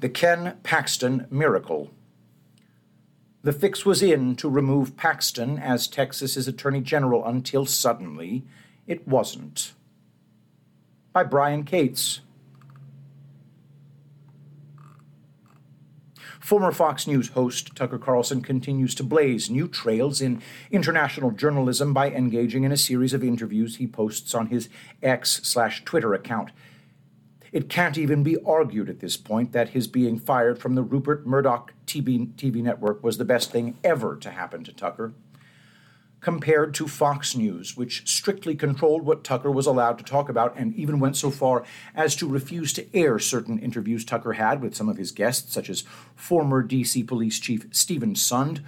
The Ken Paxton Miracle. The fix was in to remove Paxton as Texas's Attorney General until suddenly it wasn't. By Brian Cates. Former Fox News host Tucker Carlson continues to blaze new trails in international journalism by engaging in a series of interviews he posts on his X slash Twitter account. It can't even be argued at this point that his being fired from the Rupert Murdoch TV, TV network was the best thing ever to happen to Tucker. Compared to Fox News, which strictly controlled what Tucker was allowed to talk about and even went so far as to refuse to air certain interviews Tucker had with some of his guests, such as former DC Police Chief Steven Sund,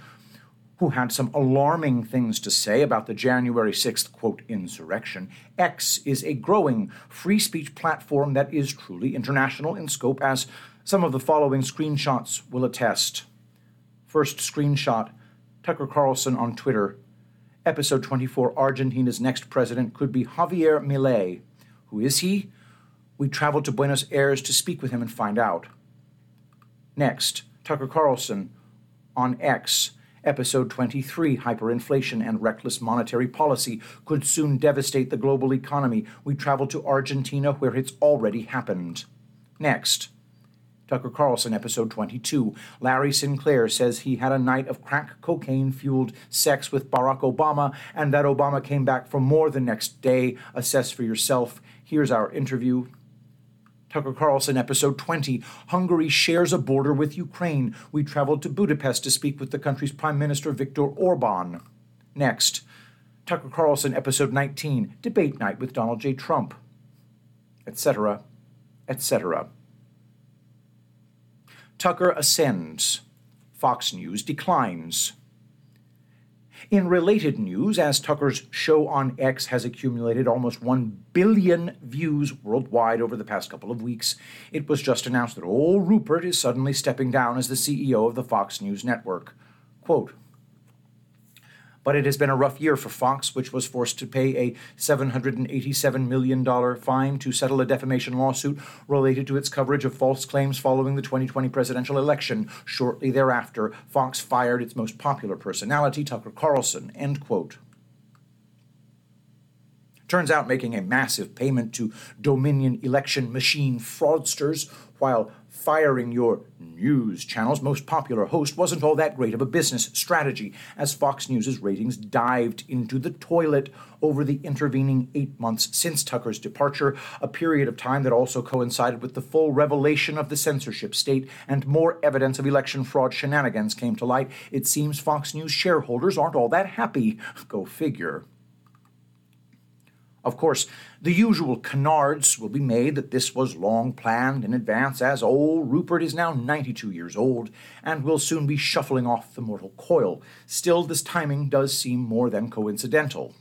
who had some alarming things to say about the January 6th, quote, insurrection. X is a growing free speech platform that is truly international in scope, as some of the following screenshots will attest. First screenshot Tucker Carlson on Twitter Episode 24 Argentina's next president could be Javier Milei. Who is he? We traveled to Buenos Aires to speak with him and find out. Next, Tucker Carlson on X. Episode 23 Hyperinflation and Reckless Monetary Policy could soon devastate the global economy. We travel to Argentina where it's already happened. Next, Tucker Carlson, episode 22. Larry Sinclair says he had a night of crack cocaine fueled sex with Barack Obama and that Obama came back for more the next day. Assess for yourself. Here's our interview. Tucker Carlson, episode 20. Hungary shares a border with Ukraine. We traveled to Budapest to speak with the country's Prime Minister Viktor Orban. Next, Tucker Carlson, episode 19. Debate night with Donald J. Trump. Etc. Etc. Tucker ascends. Fox News declines. In related news, as Tucker's show on X has accumulated almost 1 billion views worldwide over the past couple of weeks, it was just announced that old Rupert is suddenly stepping down as the CEO of the Fox News network. Quote, but it has been a rough year for Fox, which was forced to pay a $787 million fine to settle a defamation lawsuit related to its coverage of false claims following the 2020 presidential election. Shortly thereafter, Fox fired its most popular personality, Tucker Carlson. End quote. Turns out making a massive payment to Dominion election machine fraudsters while firing your news channel's most popular host wasn't all that great of a business strategy, as Fox News' ratings dived into the toilet over the intervening eight months since Tucker's departure, a period of time that also coincided with the full revelation of the censorship state and more evidence of election fraud shenanigans came to light. It seems Fox News shareholders aren't all that happy. Go figure. Of course, the usual canards will be made that this was long planned in advance, as old Rupert is now 92 years old and will soon be shuffling off the mortal coil. Still, this timing does seem more than coincidental.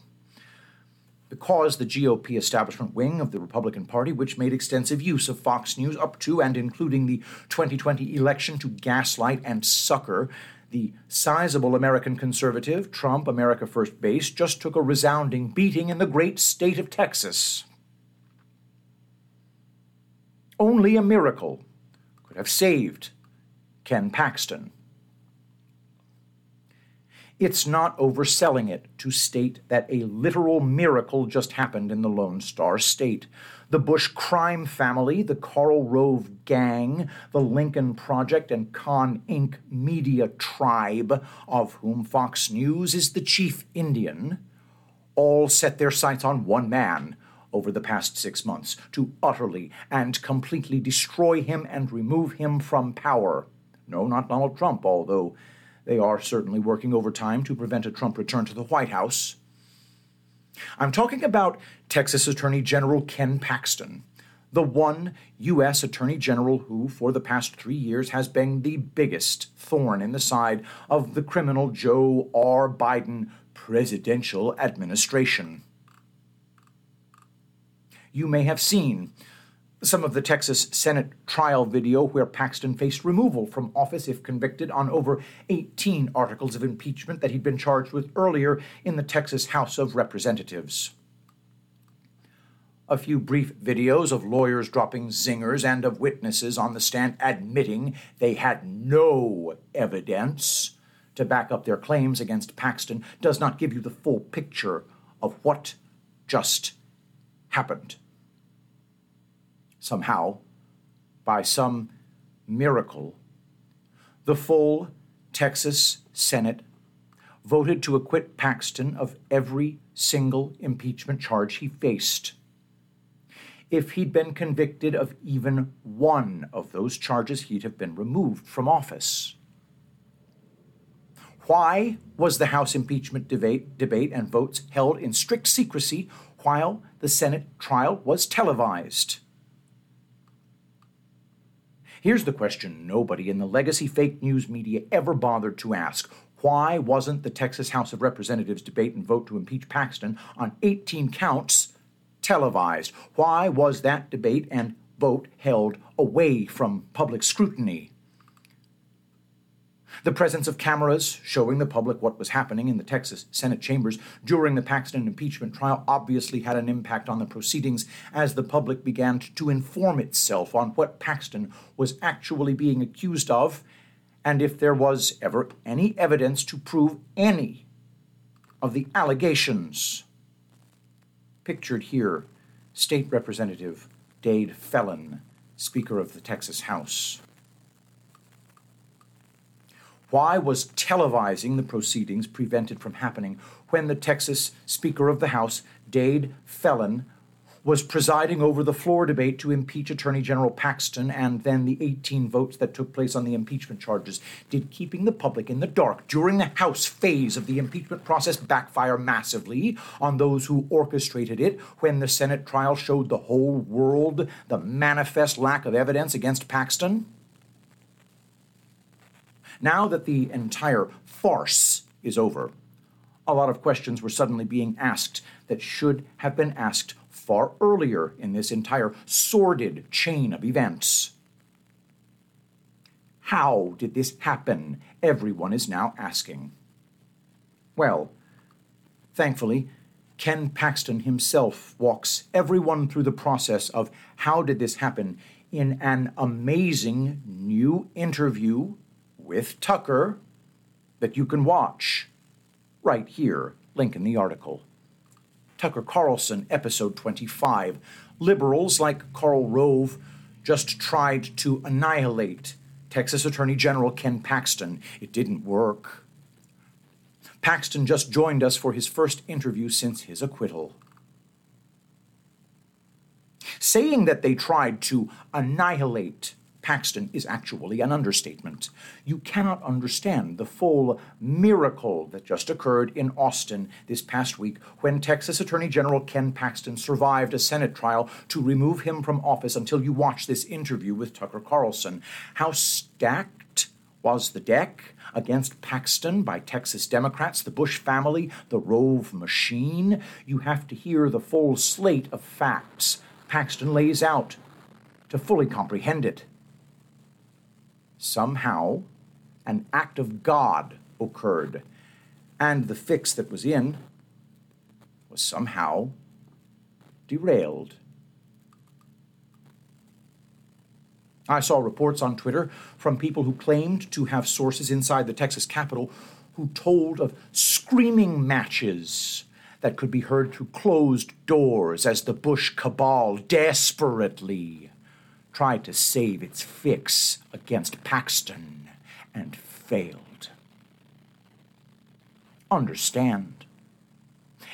Because the GOP establishment wing of the Republican Party, which made extensive use of Fox News up to and including the 2020 election to gaslight and sucker the sizable American conservative, Trump America First base, just took a resounding beating in the great state of Texas. Only a miracle could have saved Ken Paxton. It's not overselling it to state that a literal miracle just happened in the Lone Star State the Bush crime family, the Karl Rove gang, the Lincoln Project, and Con Inc. media tribe, of whom Fox News is the chief Indian, all set their sights on one man over the past six months to utterly and completely destroy him and remove him from power. No, not Donald Trump, although they are certainly working overtime to prevent a Trump return to the White House. I'm talking about Texas Attorney General Ken Paxton, the one U.S. Attorney General who, for the past three years, has been the biggest thorn in the side of the criminal Joe R. Biden presidential administration. You may have seen some of the Texas Senate trial video where Paxton faced removal from office if convicted on over 18 articles of impeachment that he'd been charged with earlier in the Texas House of Representatives. a few brief videos of lawyers dropping zingers and of witnesses on the stand admitting they had no evidence to back up their claims against Paxton does not give you the full picture of what just happened. Somehow, by some miracle, the full Texas Senate voted to acquit Paxton of every single impeachment charge he faced. If he'd been convicted of even one of those charges, he'd have been removed from office. Why was the House impeachment debate, debate and votes held in strict secrecy while the Senate trial was televised? Here's the question nobody in the legacy fake news media ever bothered to ask. Why wasn't the Texas House of Representatives debate and vote to impeach Paxton on 18 counts televised? Why was that debate and vote held away from public scrutiny? The presence of cameras showing the public what was happening in the Texas Senate chambers during the Paxton impeachment trial obviously had an impact on the proceedings as the public began to inform itself on what Paxton was actually being accused of and if there was ever any evidence to prove any of the allegations. Pictured here, State Representative Dade Phelan, Speaker of the Texas House. Why was televising the proceedings prevented from happening when the Texas Speaker of the House, Dade Phelan, was presiding over the floor debate to impeach Attorney General Paxton and then the 18 votes that took place on the impeachment charges? Did keeping the public in the dark during the House phase of the impeachment process backfire massively on those who orchestrated it when the Senate trial showed the whole world the manifest lack of evidence against Paxton? Now that the entire farce is over, a lot of questions were suddenly being asked that should have been asked far earlier in this entire sordid chain of events. How did this happen? Everyone is now asking. Well, thankfully, Ken Paxton himself walks everyone through the process of how did this happen in an amazing new interview with Tucker that you can watch right here. Link in the article. Tucker Carlson, episode 25. Liberals like Karl Rove just tried to annihilate Texas Attorney General Ken Paxton. It didn't work. Paxton just joined us for his first interview since his acquittal. Saying that they tried to annihilate Paxton is actually an understatement. You cannot understand the full miracle that just occurred in Austin this past week when Texas Attorney General Ken Paxton survived a Senate trial to remove him from office until you watch this interview with Tucker Carlson. How stacked was the deck against Paxton by Texas Democrats, the Bush family, the Rove machine? You have to hear the full slate of facts Paxton lays out to fully comprehend it somehow an act of God occurred, and the fix that was in was somehow derailed. I saw reports on Twitter from people who claimed to have sources inside the Texas Capitol who told of screaming matches that could be heard through closed doors as the Bush cabal desperately tried to save its fix against Paxton and failed. Understand.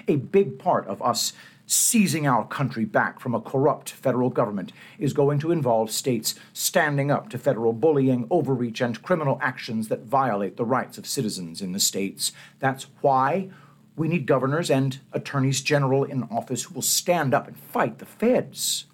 A big part of us seizing our country back from a corrupt federal government is going to involve states standing up to federal bullying, overreach, and criminal actions that violate the rights of citizens in the states. That's why we need governors and attorneys general in office who will stand up and fight the feds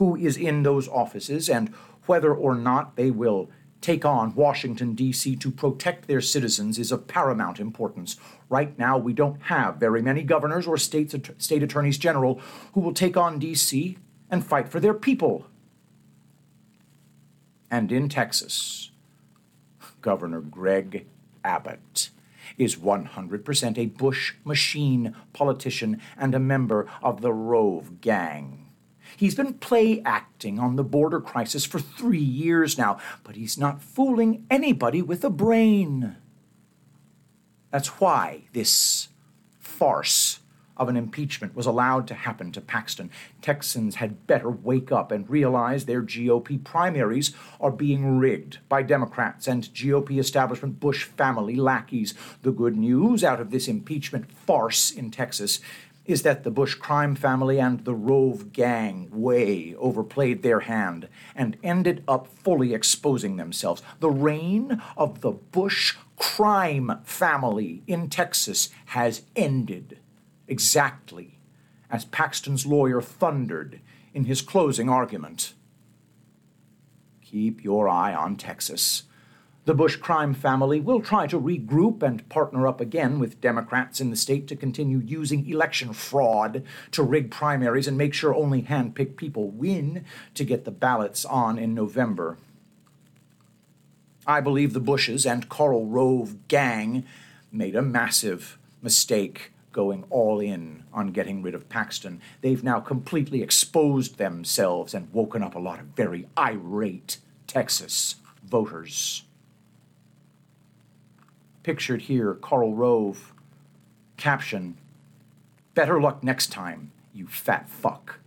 who is in those offices and whether or not they will take on Washington, D.C. to protect their citizens is of paramount importance. Right now, we don't have very many governors or state, state attorneys general who will take on D.C. and fight for their people. And in Texas, Governor Greg Abbott is 100% a Bush machine politician and a member of the Rove Gang. He's been play acting on the border crisis for three years now, but he's not fooling anybody with a brain. That's why this farce of an impeachment was allowed to happen to Paxton. Texans had better wake up and realize their GOP primaries are being rigged by Democrats and GOP establishment Bush family lackeys. The good news out of this impeachment farce in Texas is that the Bush crime family and the Rove gang way overplayed their hand and ended up fully exposing themselves. The reign of the Bush crime family in Texas has ended exactly as Paxton's lawyer thundered in his closing argument. Keep your eye on Texas. The Bush crime family will try to regroup and partner up again with Democrats in the state to continue using election fraud to rig primaries and make sure only hand picked people win to get the ballots on in November. I believe the Bushes and Karl Rove gang made a massive mistake going all in on getting rid of Paxton. They've now completely exposed themselves and woken up a lot of very irate Texas voters. Pictured here, Karl Rove. Caption Better luck next time, you fat fuck.